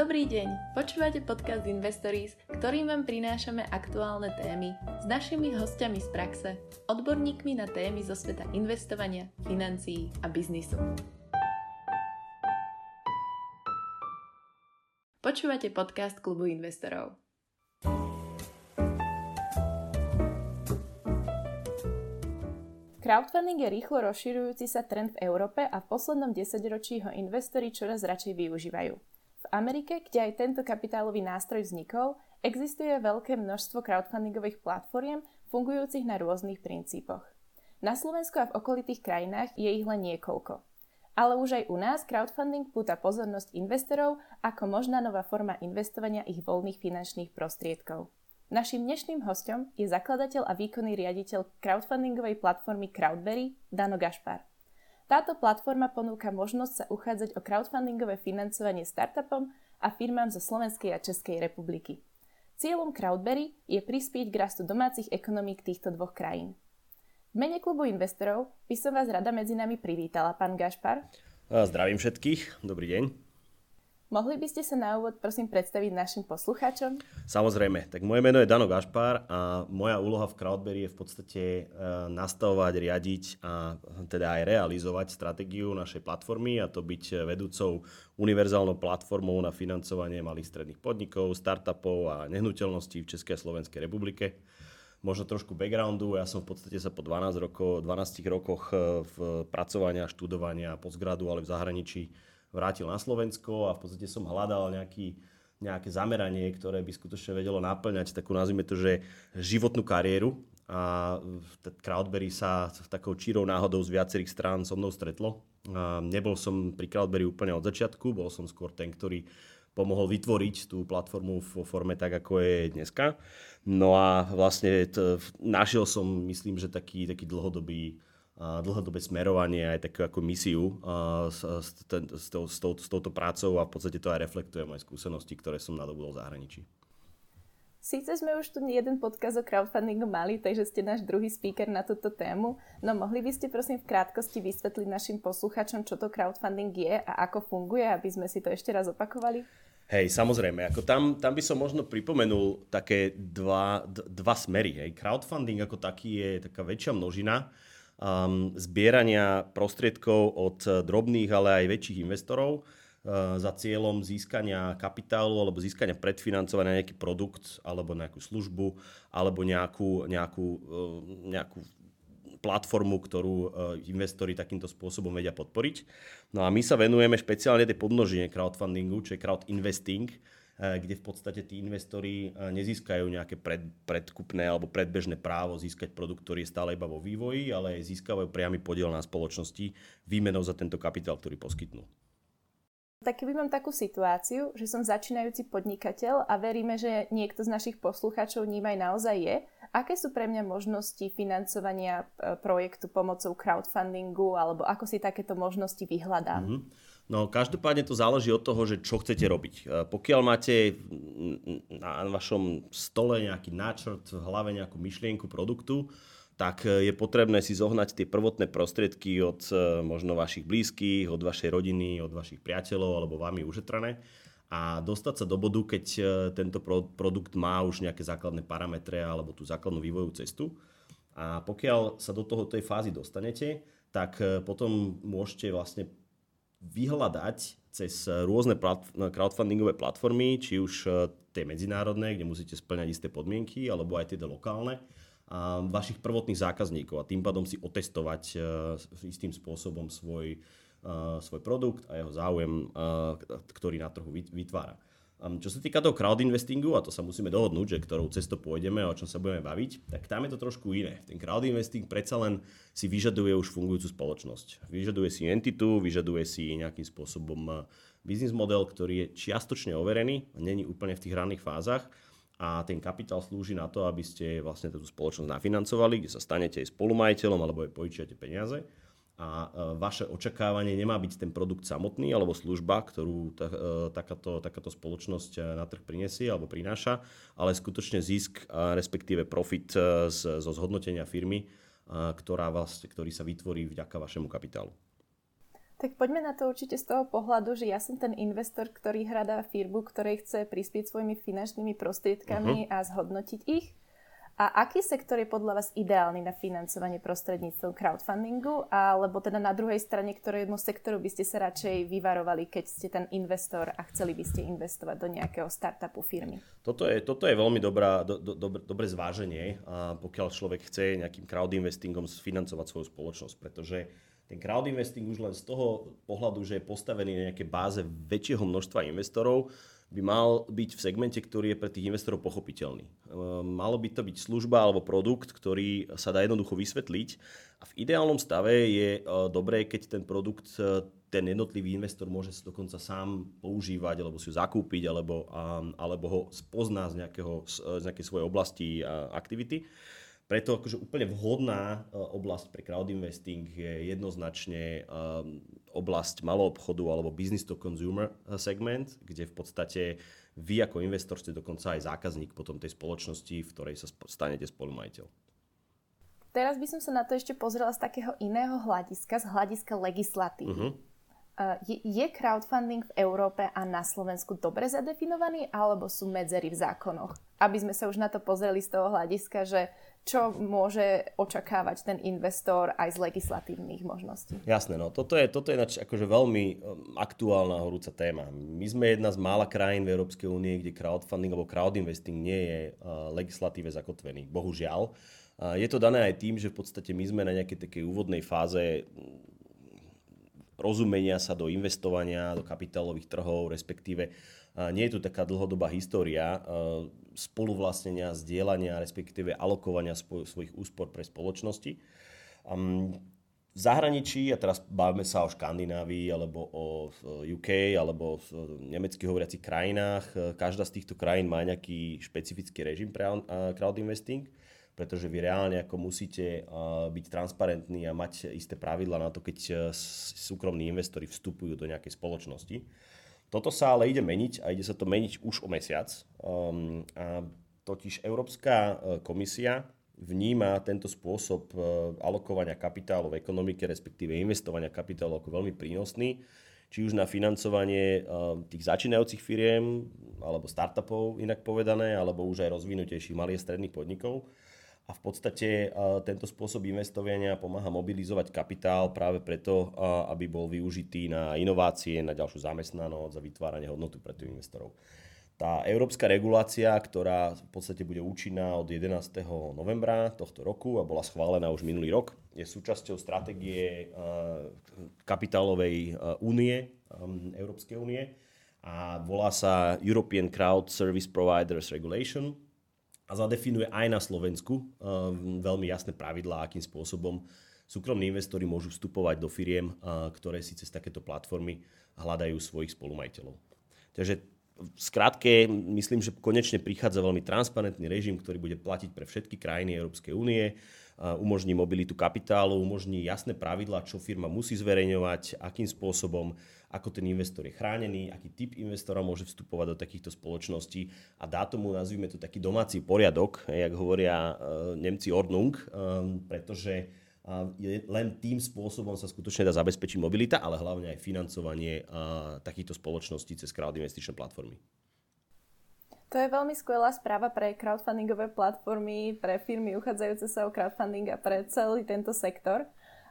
Dobrý deň, počúvate podcast Investories, ktorým vám prinášame aktuálne témy s našimi hostiami z praxe, odborníkmi na témy zo sveta investovania, financií a biznisu. Počúvate podcast Klubu investorov. Crowdfunding je rýchlo rozširujúci sa trend v Európe a v poslednom desaťročí ho investori čoraz radšej využívajú. Amerike, kde aj tento kapitálový nástroj vznikol, existuje veľké množstvo crowdfundingových platformiem fungujúcich na rôznych princípoch. Na Slovensku a v okolitých krajinách je ich len niekoľko. Ale už aj u nás crowdfunding púta pozornosť investorov ako možná nová forma investovania ich voľných finančných prostriedkov. Naším dnešným hostom je zakladateľ a výkonný riaditeľ crowdfundingovej platformy Crowdberry Dano Gašpar. Táto platforma ponúka možnosť sa uchádzať o crowdfundingové financovanie startupom a firmám zo Slovenskej a Českej republiky. Cieľom Crowdberry je prispieť k rastu domácich ekonomík týchto dvoch krajín. V mene klubu investorov by som vás rada medzi nami privítala, pán Gašpar. Zdravím všetkých, dobrý deň. Mohli by ste sa na úvod prosím predstaviť našim poslucháčom? Samozrejme. Tak moje meno je Dano Gašpár a moja úloha v Crowdberry je v podstate e, nastavovať, riadiť a teda aj realizovať stratégiu našej platformy a to byť vedúcou univerzálnou platformou na financovanie malých stredných podnikov, startupov a nehnuteľností v Českej a Slovenskej republike. Možno trošku backgroundu, ja som v podstate sa po 12, rokov, 12 rokoch e, v pracovania, študovania, postgradu, ale v zahraničí vrátil na Slovensko a v podstate som hľadal nejaký, nejaké zameranie, ktoré by skutočne vedelo naplňať takú, nazvime to, že životnú kariéru a Crowdberry sa takou čírou náhodou z viacerých strán so mnou stretlo. A nebol som pri Crowdberry úplne od začiatku, bol som skôr ten, ktorý pomohol vytvoriť tú platformu vo forme tak, ako je dneska. No a vlastne t- našiel som, myslím, že taký, taký dlhodobý dlhodobé smerovanie aj takú ako misiu s, s, s, s, tou, s touto prácou a v podstate to aj reflektuje moje skúsenosti, ktoré som nadobudol v zahraničí. Síce sme už tu jeden podkaz o crowdfundingu mali, takže ste náš druhý speaker na túto tému, no mohli by ste prosím v krátkosti vysvetliť našim posluchačom, čo to crowdfunding je a ako funguje, aby sme si to ešte raz opakovali? Hej, samozrejme, ako tam, tam by som možno pripomenul také dva, dva smery. Hej. Crowdfunding ako taký je taká väčšia množina, um, zbierania prostriedkov od drobných, ale aj väčších investorov uh, za cieľom získania kapitálu alebo získania predfinancovania na nejaký produkt alebo nejakú službu alebo nejakú, nejakú, uh, nejakú platformu, ktorú investori takýmto spôsobom vedia podporiť. No a my sa venujeme špeciálne tej podnožine crowdfundingu, čo je crowd investing, Eh, kde v podstate tí investori eh, nezískajú nejaké pred, predkupné alebo predbežné právo získať produkt, ktorý je stále iba vo vývoji, ale získavajú priamy podiel na spoločnosti výmenou za tento kapitál, ktorý poskytnú. Tak keby mám takú situáciu, že som začínajúci podnikateľ a veríme, že niekto z našich poslucháčov ním aj naozaj je, aké sú pre mňa možnosti financovania eh, projektu pomocou crowdfundingu alebo ako si takéto možnosti vyhľadám? Mm-hmm. No každopádne to záleží od toho, že čo chcete robiť. E, pokiaľ máte na vašom stole nejaký náčrt, v hlave nejakú myšlienku produktu, tak e, je potrebné si zohnať tie prvotné prostriedky od e, možno vašich blízkych, od vašej rodiny, od vašich priateľov alebo vami ušetrené a dostať sa do bodu, keď tento produkt má už nejaké základné parametre alebo tú základnú vývojovú cestu. A pokiaľ sa do toho tej fázy dostanete, tak potom môžete vlastne vyhľadať cez rôzne crowdfundingové platformy, či už e, tie medzinárodné, kde musíte splňať isté podmienky, alebo aj tie lokálne, a vašich prvotných zákazníkov a tým pádom si otestovať uh, istým spôsobom svoj, uh, svoj produkt a jeho záujem, ktorý na trhu vytvára. Čo sa týka toho crowd investingu, a to sa musíme dohodnúť, že ktorou cestou pôjdeme a o čom sa budeme baviť, tak tam je to trošku iné. Ten crowd investing predsa len si vyžaduje už fungujúcu spoločnosť. Vyžaduje si entitu, vyžaduje si nejakým spôsobom eh, biznis model, ktorý je čiastočne overený, není úplne v tých ranných fázach a ten kapitál slúži na to, aby ste vlastne tú spoločnosť nafinancovali, kde sa stanete aj spolumajiteľom alebo aj požičiate peniaze a e, vaše očakávanie nemá byť ten produkt samotný alebo služba, ktorú ta, e, takáto, takáto spoločnosť e, na trh prinesie alebo prináša, ale skutočne zisk, respektíve profit z, zo zhodnotenia firmy, ktorá vlastne, ktorý sa vytvorí vďaka vašemu kapitálu. Tak poďme na to určite z toho pohľadu, že ja som ten investor, ktorý hľadá firmu, ktorej chce prispieť svojimi finančnými prostriedkami uh-huh. a zhodnotiť ich. A aký sektor je podľa vás ideálny na financovanie prostredníctvom crowdfundingu? Alebo teda na druhej strane, ktorému sektoru by ste sa radšej vyvarovali, keď ste ten investor a chceli by ste investovať do nejakého startupu firmy? Toto je, toto je veľmi dobrá, do, do, dobre, dobré zváženie, a pokiaľ človek chce nejakým crowdinvestingom financovať svoju spoločnosť, pretože ten crowdinvesting už len z toho pohľadu, že je postavený na nejaké báze väčšieho množstva investorov, by mal byť v segmente, ktorý je pre tých investorov pochopiteľný. Ehm, malo by to byť služba alebo produkt, ktorý sa dá jednoducho vysvetliť a v ideálnom stave je e, dobré, keď ten produkt e, ten jednotlivý investor môže sa dokonca sám používať, alebo si ho zakúpiť, alebo, alebo ho spozná z, nejakého, z nejakej svojej oblasti a aktivity. Preto akože úplne vhodná e, oblasť pre crowd investing je jednoznačne oblasť malou obchodu alebo business to consumer eh, segment, kde v podstate vy ako investor ste dokonca aj zákazník potom tej spoločnosti, v ktorej sa stanete spolumajiteľ. Teraz by som sa na to ešte pozrela z takého iného hľadiska, z hľadiska legislatívy. Uh-huh. Je, je crowdfunding v Európe a na Slovensku dobre zadefinovaný, alebo sú medzery v zákonoch? Aby sme sa už na to pozreli z toho hľadiska, že čo môže očakávať ten investor aj z legislatívnych možností. Jasné, no toto je, toto je nač, akože veľmi um, aktuálna horúca téma. My sme jedna z mála krajín v Európskej únie, kde crowdfunding alebo crowdinvesting nie je uh, legislatíve zakotvený. Bohužiaľ. Uh, je to dané aj tým, že v podstate my sme na nejakej takej úvodnej fáze rozumenia sa do investovania, do kapitálových trhov, respektíve nie je tu taká dlhodobá história spoluvlastnenia, zdieľania, respektíve alokovania svojich úspor pre spoločnosti. V zahraničí, a teraz bavíme sa o Škandinávii, alebo o UK, alebo v nemecky hovoriacich krajinách, každá z týchto krajín má nejaký špecifický režim pre crowd investing, pretože vy reálne ako musíte byť transparentní a mať isté pravidla na to, keď súkromní investori vstupujú do nejakej spoločnosti. Toto sa ale ide meniť a ide sa to meniť už o mesiac. Um, a totiž Európska e, komisia vníma tento spôsob alokovania kapitálu v ekonomike, respektíve investovania kapitálu ako veľmi prínosný, či už na financovanie tých začínajúcich firiem, alebo startupov inak povedané, alebo už aj rozvinutejších malých stredných podnikov a v podstate tento spôsob investovania pomáha mobilizovať kapitál práve preto, aby bol využitý na inovácie, na ďalšiu zamestnanosť a vytváranie hodnotu pre tých investorov. Tá európska regulácia, ktorá v podstate bude účinná od 11. novembra tohto roku a bola schválená už minulý rok, je súčasťou stratégie kapitálovej únie Európskej únie a volá sa European Crowd Service Providers Regulation a zadefinuje aj na Slovensku ehm, veľmi jasné pravidlá, akým spôsobom súkromní investori môžu vstupovať do firiem, ktoré si cez takéto platformy hľadajú svojich spolumajiteľov. Takže v skratke, myslím, že konečne prichádza veľmi transparentný režim, ktorý bude platiť pre všetky krajiny Európskej únie. Umožní mobilitu kapitálu, umožní jasné pravidlá, čo firma musí zverejňovať, akým spôsobom, ako ten investor je chránený, aký typ investora môže vstupovať do takýchto spoločností. A dá tomu, nazvime to taký domáci poriadok, jak hovoria uh, Nemci Ordnung, um, uh, len tým spôsobom sa skutočne dá zabezpečiť mobilita, ale hlavne aj financovanie takýchto spoločností cez crowd investičné platformy. To je veľmi skvelá správa pre crowdfundingové platformy, pre firmy uchádzajúce sa o crowdfunding a pre celý tento sektor.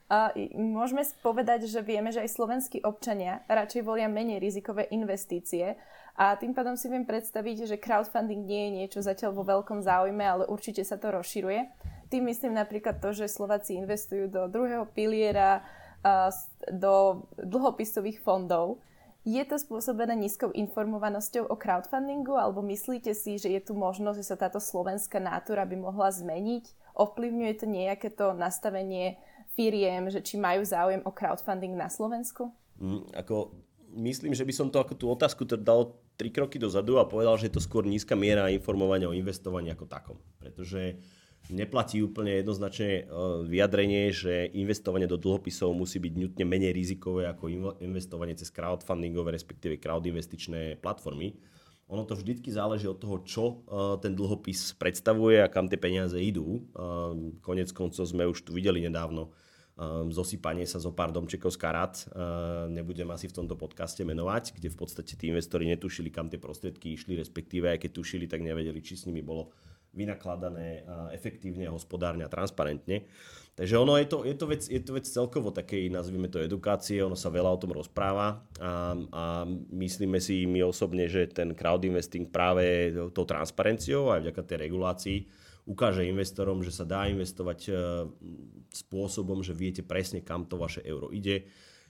A môžeme povedať, že vieme, že aj slovenskí občania radšej volia menej rizikové investície a tým pádom si viem predstaviť, že crowdfunding nie je niečo zatiaľ vo veľkom záujme, ale určite sa to rozširuje. Tým myslím napríklad to, že Slováci investujú do druhého piliera, do dlhopisových fondov, je to spôsobené nízkou informovanosťou o crowdfundingu alebo myslíte si, že je tu možnosť, že sa táto slovenská nátura by mohla zmeniť? Ovplyvňuje to nejaké to nastavenie firiem, že či majú záujem o crowdfunding na Slovensku? Mm, ako, myslím, že by som to ako tú otázku dal tri kroky dozadu a povedal, že je to skôr nízka miera informovania o investovaní ako takom. Pretože neplatí úplne jednoznačne e, vyjadrenie, že investovanie do dlhopisov musí byť nutne menej rizikové ako investovanie cez crowdfundingové, respektíve crowdinvestičné platformy. Ono to vždycky záleží od toho, čo e, ten dlhopis predstavuje a kam tie peniaze idú. E, konec koncov sme už tu videli nedávno zosypanie sa zo pár domčekov z karát. Nebudem asi v tomto podcaste menovať, kde v podstate tí investori netušili, kam tie prostriedky išli, respektíve aj keď tušili, tak nevedeli, či s nimi bolo vynakladané efektívne, hospodárne a transparentne. Takže ono je to, je to, vec, je to vec celkovo takej, nazvime to edukácie, ono sa veľa o tom rozpráva a, a myslíme si my osobne, že ten crowd investing práve tou transparenciou aj vďaka tej regulácii ukáže investorom, že sa dá investovať e, spôsobom, že viete presne, kam to vaše euro ide,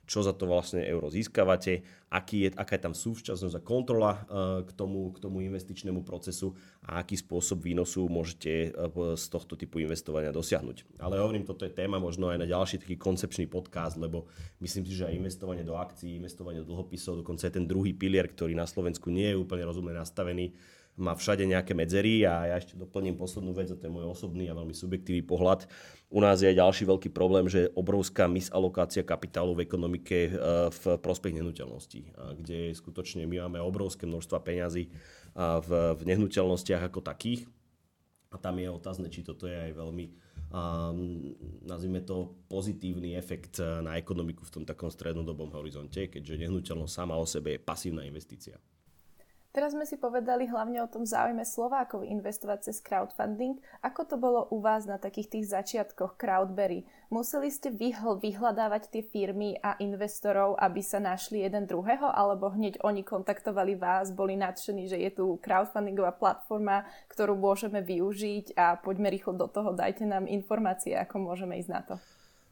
čo za to vlastne euro získavate, aký je, aká je tam súčasnosť a kontrola uh, k tomu, k tomu investičnému procesu a aký spôsob výnosu môžete uh, z tohto typu investovania dosiahnuť. Ale hovorím, toto je téma možno aj na ďalší taký koncepčný podcast, lebo myslím si, že aj investovanie do akcií, investovanie do dlhopisov, dokonca aj ten druhý pilier, ktorý na Slovensku nie je úplne rozumne nastavený, má všade nejaké medzery a ja ešte doplním poslednú vec, a to je môj osobný a veľmi subjektívny pohľad. U nás je aj ďalší veľký problém, že obrovská misalokácia kapitálu v ekonomike e, v prospech nehnuteľností, kde skutočne my máme obrovské množstva peňazí v, v nehnuteľnostiach ako takých. A tam je otázne, či toto je aj veľmi, um, nazvime to, pozitívny efekt e, na ekonomiku v tom takom strednodobom horizonte, keďže nehnuteľnosť sama o sebe je pasívna investícia. Teraz sme si povedali hlavne o tom záujme Slovákov investovať cez crowdfunding. Ako to bolo u vás na takých tých začiatkoch Crowdberry? Museli ste vyhl- vyhľadávať tie firmy a investorov, aby sa našli jeden druhého, alebo hneď oni kontaktovali vás, boli nadšení, že je tu crowdfundingová platforma, ktorú môžeme využiť a poďme rýchlo do toho, dajte nám informácie, ako môžeme ísť na to.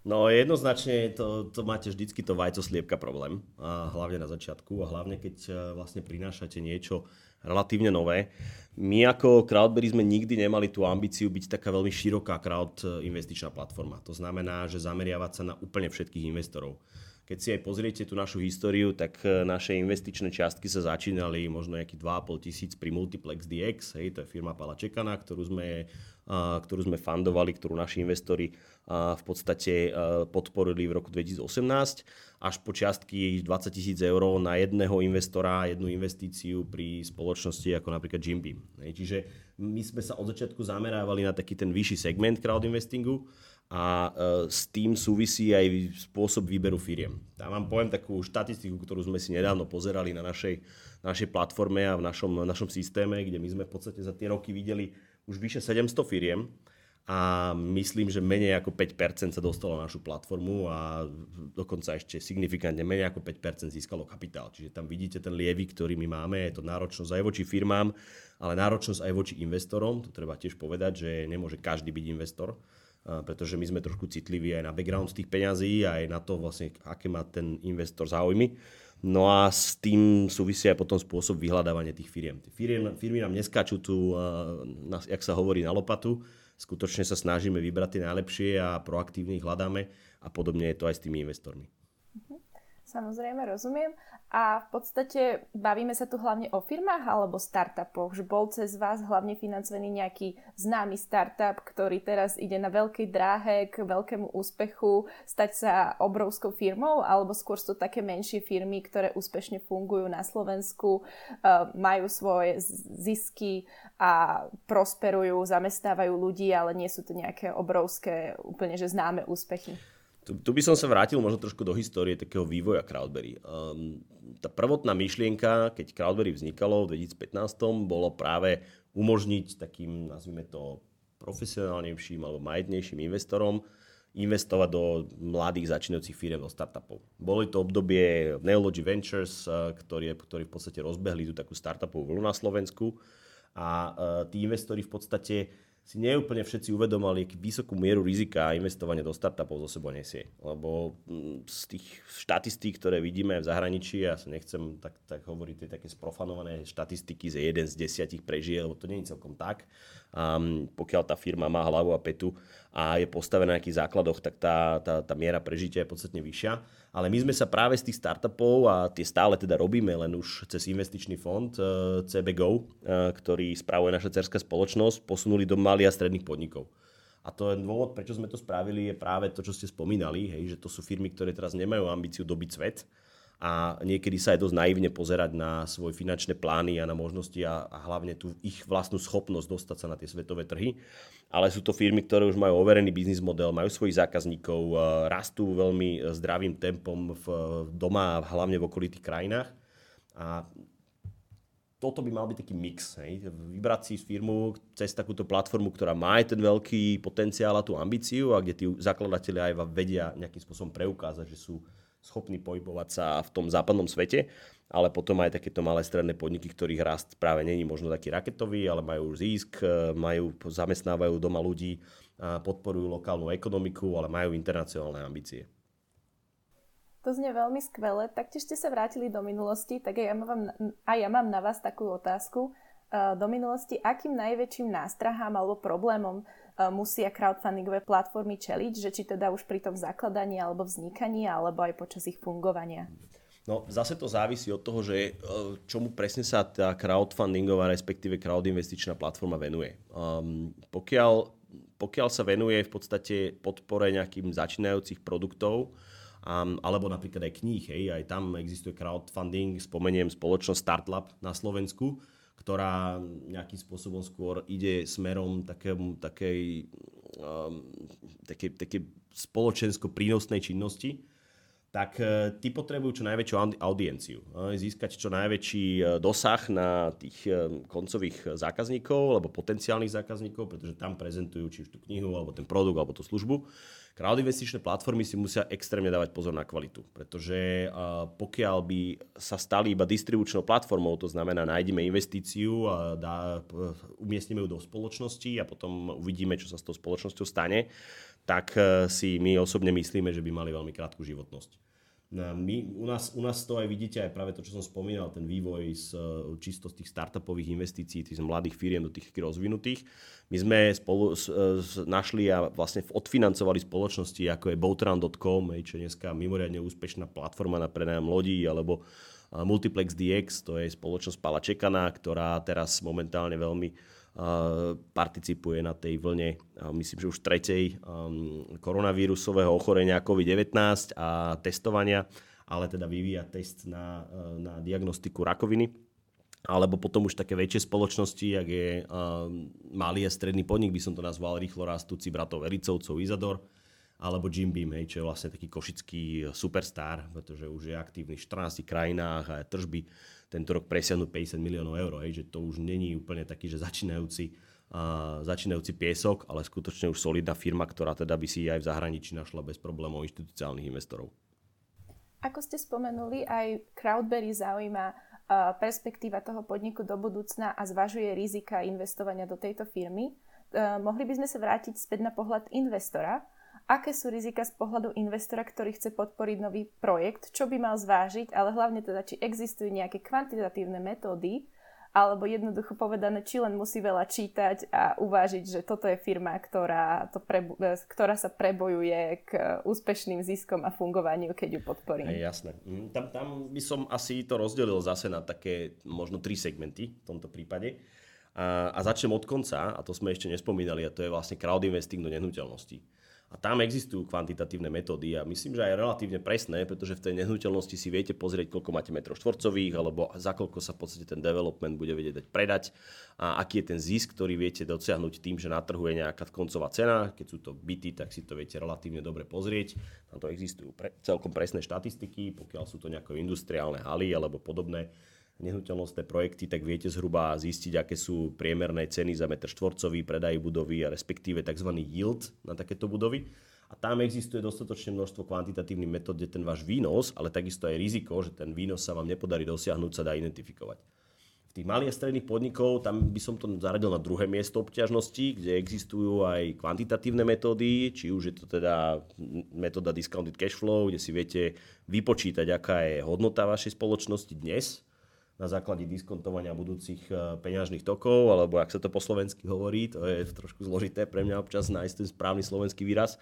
No jednoznačne to, to máte vždycky to vajco sliepka problém, a hlavne na začiatku a hlavne keď e, vlastne prinášate niečo relatívne nové. My ako Crowdberry sme nikdy nemali tú ambíciu byť taká veľmi široká crowd e, investičná platforma. To znamená, že zameriavať sa na úplne všetkých investorov. Keď si aj pozriete tú našu históriu, tak e, naše investičné čiastky sa začínali možno nejakých 2,5 tisíc pri Multiplex DX, hej, to je firma Pala Čekana, ktorú sme, ktorú sme fundovali, ktorú naši investori v podstate podporili v roku 2018 až po čiastky 20 tisíc eur na jedného investora, jednu investíciu pri spoločnosti ako napríklad Jim Beam. Čiže my sme sa od začiatku zamerávali na taký ten vyšší segment crowd investingu a e, s tým súvisí aj spôsob výberu firiem. Ja vám poviem takú štatistiku, ktorú sme si nedávno pozerali na našej, našej platforme a v našom, našom systéme, kde my sme v podstate za tie roky videli už vyše 700 firiem a myslím, že menej ako 5% sa dostalo na našu platformu a dokonca ešte signifikantne menej ako 5% získalo kapitál. Čiže tam vidíte ten lievy, ktorý my máme, je to náročnosť aj voči firmám, ale náročnosť aj voči investorom, to treba tiež povedať, že nemôže každý byť investor, pretože my sme trošku citliví aj na background tých peňazí, aj na to vlastne, aké má ten investor záujmy. No a s tým súvisia aj potom spôsob vyhľadávania tých firiem. Tie firmy, firmy nám neskáču tu, jak sa hovorí, na lopatu, skutočne sa snažíme vybrať tie najlepšie a proaktívne ich hľadáme a podobne je to aj s tými investormi. Samozrejme, rozumiem. A v podstate bavíme sa tu hlavne o firmách alebo startupoch, že bol cez vás hlavne financovaný nejaký známy startup, ktorý teraz ide na veľkej dráhe k veľkému úspechu, stať sa obrovskou firmou, alebo skôr sú také menšie firmy, ktoré úspešne fungujú na Slovensku, eh, majú svoje zisky a prosperujú, zamestnávajú ľudí, ale nie sú to nejaké obrovské, úplne že známe úspechy. Tu, tu by som sa vrátil možno trošku do histórie takého vývoja Crowdberry. Um, tá prvotná myšlienka, keď Crowdberry vznikalo v 2015, bolo práve umožniť takým, nazvime to, profesionálnejším alebo majetnejším investorom investovať do mladých začínajúcich firiem, do startupov. Boli to obdobie Neology Ventures, ktorí, ktorí v podstate rozbehli tú takú startupovú vlnu na Slovensku a uh, tí investori v podstate si neúplne všetci uvedomali, aký vysokú mieru rizika investovanie do startupov zo sebou nesie. Lebo mm, z tých štatistík, ktoré vidíme v zahraničí, ja sa nechcem tak, tak hovoriť tie také sprofanované štatistiky, že jeden z desiatich prežije, lebo to nie je celkom tak. Um, pokiaľ tá firma má hlavu a petu a je postavená na nejakých základoch, tak tá, tá, tá miera prežitia je podstatne vyššia. Ale my sme sa práve z tých startupov, a tie stále teda robíme len už cez investičný fond uh, eh, CBGO, uh, eh, ktorý spravuje naša cerská spoločnosť, posunuli do malých a stredných podnikov. A to je dôvod, prečo sme to spravili, je práve to, čo ste spomínali, hej, že to sú firmy, ktoré teraz nemajú ambíciu dobiť svet, a niekedy sa aj dosť naivne pozerať na svoje finančné plány a na možnosti a, a hlavne tú ich vlastnú schopnosť dostať sa na tie svetové trhy. Ale sú to firmy, ktoré už majú overený biznis model, majú svojich zákazníkov, e, rastú veľmi zdravým tempom v doma a hlavne v okolitých krajinách. A toto by mal byť taký mix. Hej? Vybrať si firmu cez takúto platformu, ktorá má aj ten veľký potenciál a tú ambíciu a kde tí zakladatelia aj vedia nejakým spôsobom preukázať, že sú schopní pohybovať sa v tom západnom svete, ale potom aj takéto malé stredné podniky, ktorých rast práve není možno taký raketový, ale majú zisk, majú, zamestnávajú doma ľudí, podporujú lokálnu ekonomiku, ale majú internacionálne ambície. To znie veľmi skvelé. Taktiež ste sa vrátili do minulosti, tak aj ja mám, aj ja mám na vás takú otázku. Do minulosti, akým najväčším nástrahám alebo problémom musia crowdfundingové platformy čeliť, že či teda už pri tom zakladaní alebo vznikaní, alebo aj počas ich fungovania? No zase to závisí od toho, že e, čomu presne sa tá crowdfundingová, respektíve crowdinvestičná platforma venuje. Um, pokiaľ, pokiaľ sa venuje v podstate podpore nejakým začínajúcich produktov, um, alebo napríklad aj kníh, hej, aj tam existuje crowdfunding, spomeniem spoločnosť Startlab na Slovensku, ktorá nejakým spôsobom skôr ide smerom takému, takej, um, takej, takej spoločensko prínosnej činnosti, tak uh, tí potrebujú čo najväčšiu audienciu. Získať čo najväčší uh, dosah na tých um, koncových zákazníkov alebo potenciálnych zákazníkov, pretože tam prezentujú či už tú knihu, alebo ten produkt, alebo tú službu. Crowd investičné platformy si musia extrémne dávať pozor na kvalitu, pretože pokiaľ by sa stali iba distribučnou platformou, to znamená nájdeme investíciu a dá, umiestnime ju do spoločnosti a potom uvidíme, čo sa s tou spoločnosťou stane, tak e, si my osobne myslíme, že by mali veľmi krátku životnosť. My, u, nás, u nás to aj vidíte, aj práve to, čo som spomínal, ten vývoj z, e, čisto z tých startupových investícií, tých mladých firiem do tých rozvinutých. My sme spolu s, e, s, našli a vlastne odfinancovali spoločnosti, ako je boatrun.com, čo je dneska mimoriadne úspešná platforma na prenajom lodí, alebo Multiplex DX, to je spoločnosť Pala Čekana, ktorá teraz momentálne veľmi participuje na tej vlne, myslím, že už tretej um, koronavírusového ochorenia COVID-19 a testovania, ale teda vyvíja test na, na diagnostiku rakoviny. Alebo potom už také väčšie spoločnosti, jak je malý a stredný podnik, by som to nazval rýchlo rastúci bratov Ericovcov, Izador, alebo Jim Beam, hej, čo je vlastne taký košický superstar, pretože už je aktívny v 14 krajinách a tržby tento rok presiahnu 50 miliónov eur, hej, že to už není úplne taký, že začínajúci, uh, začínajúci piesok, ale skutočne už solidná firma, ktorá teda by si aj v zahraničí našla bez problémov inštitucionálnych investorov. Ako ste spomenuli, aj Crowdberry zaujíma perspektíva toho podniku do budúcna a zvažuje rizika investovania do tejto firmy. Mohli by sme sa vrátiť späť na pohľad investora aké sú rizika z pohľadu investora, ktorý chce podporiť nový projekt, čo by mal zvážiť, ale hlavne teda, či existujú nejaké kvantitatívne metódy, alebo jednoducho povedané, či len musí veľa čítať a uvážiť, že toto je firma, ktorá, to prebu- ktorá sa prebojuje k úspešným ziskom a fungovaniu, keď ju podporím. Je, jasné. Mm, tam, tam by som asi to rozdelil zase na také možno tri segmenty v tomto prípade. A, a začnem od konca, a to sme ešte nespomínali, a to je vlastne crowd investing do nehnuteľností. A tam existujú kvantitatívne metódy a myslím, že aj relatívne presné, pretože v tej nehnuteľnosti si viete pozrieť, koľko máte metrov štvorcových alebo za koľko sa v podstate ten development bude vedieť dať predať a aký je ten zisk, ktorý viete dosiahnuť tým, že na trhu je nejaká koncová cena. Keď sú to byty, tak si to viete relatívne dobre pozrieť. Tam to existujú pre, celkom presné štatistiky, pokiaľ sú to nejaké industriálne haly alebo podobné nehnuteľnostné projekty, tak viete zhruba zistiť, aké sú priemerné ceny za metr štvorcový, predaj budovy a respektíve tzv. yield na takéto budovy. A tam existuje dostatočne množstvo kvantitatívnych metód, kde ten váš výnos, ale takisto aj riziko, že ten výnos sa vám nepodarí dosiahnuť, sa dá identifikovať. V tých malých a stredných podnikov, tam by som to zaradil na druhé miesto obťažnosti, kde existujú aj kvantitatívne metódy, či už je to teda metóda discounted cash flow, kde si viete vypočítať, aká je hodnota vašej spoločnosti dnes, na základe diskontovania budúcich e, peňažných tokov, alebo ak sa to po slovensky hovorí, to je trošku zložité pre mňa občas nájsť ten správny slovenský výraz.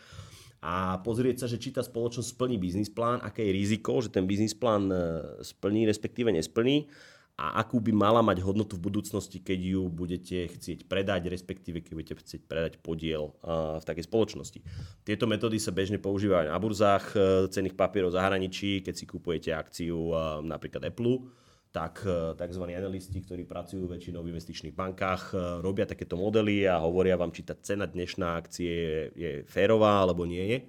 A pozrieť sa, že či tá spoločnosť splní biznis plán, aké je riziko, že ten biznis plán e, splní, respektíve nesplní a akú by mala mať hodnotu v budúcnosti, keď ju budete chcieť predať, respektíve keď budete chcieť predať podiel v takej spoločnosti. Tieto metódy sa bežne používajú na burzách e, cených papierov zahraničí, keď si kupujete akciu napríklad Apple, tak e, tzv. analisti, ktorí pracujú väčšinou v investičných bankách, e, robia takéto modely a hovoria vám, či tá cena dnešná akcie je, férová alebo nie je.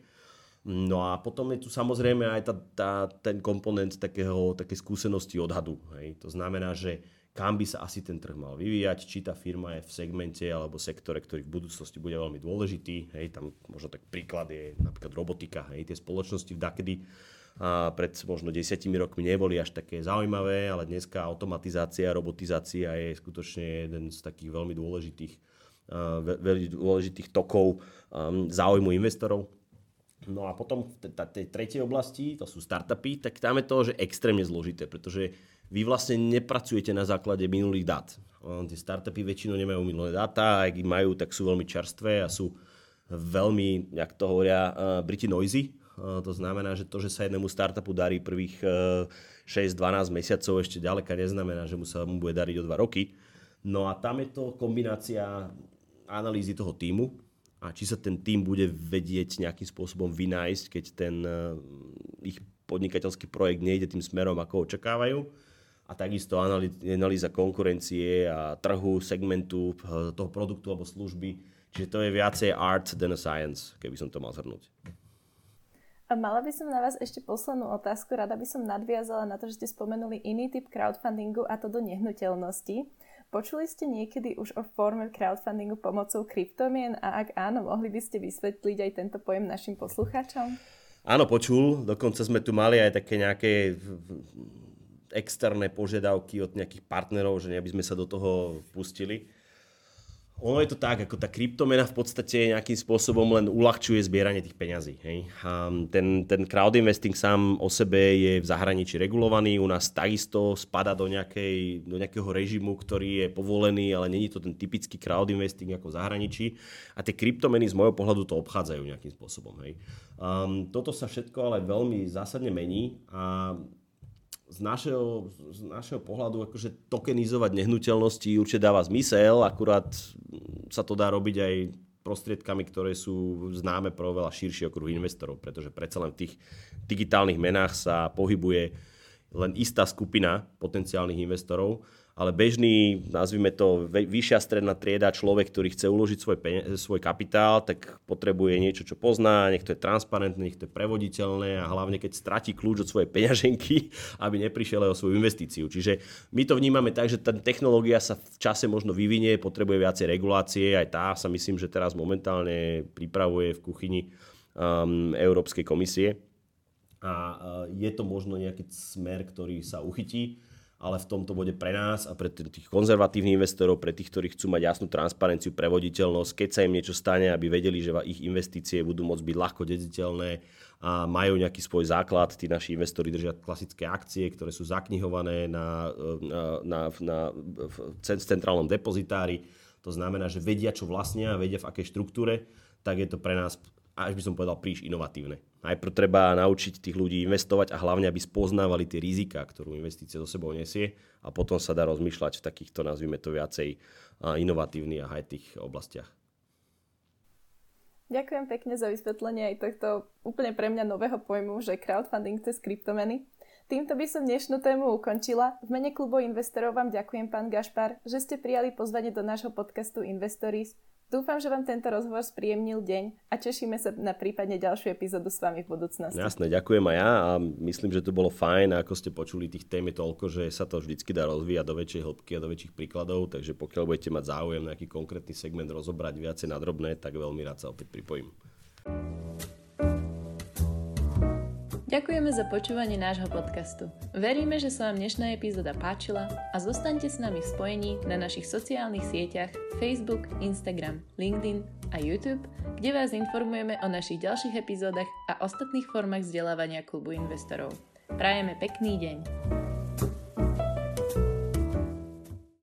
No a potom je tu samozrejme aj tá, tá, ten komponent takého, také skúsenosti odhadu. Hej. To znamená, že kam by sa asi ten trh mal vyvíjať, či tá firma je v segmente alebo sektore, ktorý v budúcnosti bude veľmi dôležitý. Hej, tam možno tak príklad je napríklad robotika. Hej, tie spoločnosti v dakedy a pred možno desiatimi rokmi neboli až také zaujímavé, ale dneska automatizácia, robotizácia je skutočne jeden z takých veľmi dôležitých, veľmi dôležitých tokov záujmu investorov. No a potom v tej tretej oblasti, to sú startupy, tak tam je to, že extrémne zložité, pretože vy vlastne nepracujete na základe minulých dát. Tie startupy väčšinou nemajú minulé dáta, ak ich majú, tak sú veľmi čerstvé a sú veľmi, jak to hovoria, Briti noisy. To znamená, že to, že sa jednému startupu darí prvých 6-12 mesiacov, ešte ďaleka neznamená, že mu sa mu bude dariť o 2 roky. No a tam je to kombinácia analýzy toho týmu, a či sa ten tým bude vedieť nejakým spôsobom vynájsť, keď ten uh, ich podnikateľský projekt nejde tým smerom, ako očakávajú. A takisto analýza konkurencie a trhu, segmentu toho produktu alebo služby. Čiže to je viacej art than a science, keby som to mal zhrnúť. A mala by som na vás ešte poslednú otázku. Rada by som nadviazala na to, že ste spomenuli iný typ crowdfundingu a to do nehnuteľnosti. Počuli ste niekedy už o forme crowdfundingu pomocou kryptomien a ak áno, mohli by ste vysvetliť aj tento pojem našim poslucháčom? Áno, počul. Dokonca sme tu mali aj také nejaké externé požiadavky od nejakých partnerov, že aby sme sa do toho pustili. Ono je to tak, ako tá kryptomena v podstate nejakým spôsobom len uľahčuje zbieranie tých peňazí. Hej. ten, ten crowd investing sám o sebe je v zahraničí regulovaný, u nás takisto spada do, nejakej, do nejakého režimu, ktorý je povolený, ale není to ten typický crowd investing ako v zahraničí. A tie kryptomeny z môjho pohľadu to obchádzajú nejakým spôsobom. Hej. Um, toto sa všetko ale veľmi zásadne mení a z našeho, z našeho pohľadu akože tokenizovať nehnuteľnosti určite dáva zmysel, akurát sa to dá robiť aj prostriedkami, ktoré sú známe pro veľa širší okruh investorov, pretože predsa len v tých digitálnych menách sa pohybuje len istá skupina potenciálnych investorov ale bežný, nazvime to vyššia stredná trieda, človek, ktorý chce uložiť svoj, svoj kapitál, tak potrebuje niečo, čo pozná, nech to je transparentné, nech to je prevoditeľné a hlavne keď stratí kľúč od svojej peňaženky, aby neprišiel aj o svoju investíciu. Čiže my to vnímame tak, že tá technológia sa v čase možno vyvinie, potrebuje viacej regulácie, aj tá sa myslím, že teraz momentálne pripravuje v kuchyni um, Európskej komisie a uh, je to možno nejaký smer, ktorý sa uchytí ale v tomto bode pre nás a pre tých konzervatívnych investorov, pre tých, ktorí chcú mať jasnú transparenciu, prevoditeľnosť, keď sa im niečo stane, aby vedeli, že ich investície budú môcť byť ľahko dedziteľné a majú nejaký svoj základ. Tí naši investori držia klasické akcie, ktoré sú zaknihované na, na, na, na, v centrálnom depozitári. To znamená, že vedia, čo vlastnia, vedia v akej štruktúre, tak je to pre nás až by som povedal príliš inovatívne. Najprv treba naučiť tých ľudí investovať a hlavne, aby spoznávali tie rizika, ktorú investícia so sebou nesie a potom sa dá rozmýšľať v takýchto, nazvime to viacej, inovatívnych a high-tech oblastiach. Ďakujem pekne za vysvetlenie aj tohto úplne pre mňa nového pojmu, že crowdfunding cez kryptomeny. Týmto by som dnešnú tému ukončila. V mene klubu investorov vám ďakujem, pán Gašpar, že ste prijali pozvanie do nášho podcastu Investories Dúfam, že vám tento rozhovor spríjemnil deň a tešíme sa na prípadne ďalšiu epizódu s vami v budúcnosti. Jasné, ďakujem aj ja a myslím, že to bolo fajn ako ste počuli, tých tém je toľko, že sa to vždycky dá rozvíjať do väčšej hĺbky a do väčších príkladov, takže pokiaľ budete mať záujem nejaký konkrétny segment rozobrať viacej na drobné, tak veľmi rád sa opäť pripojím. Ďakujeme za počúvanie nášho podcastu. Veríme, že sa vám dnešná epizóda páčila a zostaňte s nami v spojení na našich sociálnych sieťach Facebook, Instagram, LinkedIn a YouTube, kde vás informujeme o našich ďalších epizódach a ostatných formách vzdelávania klubu investorov. Prajeme pekný deň.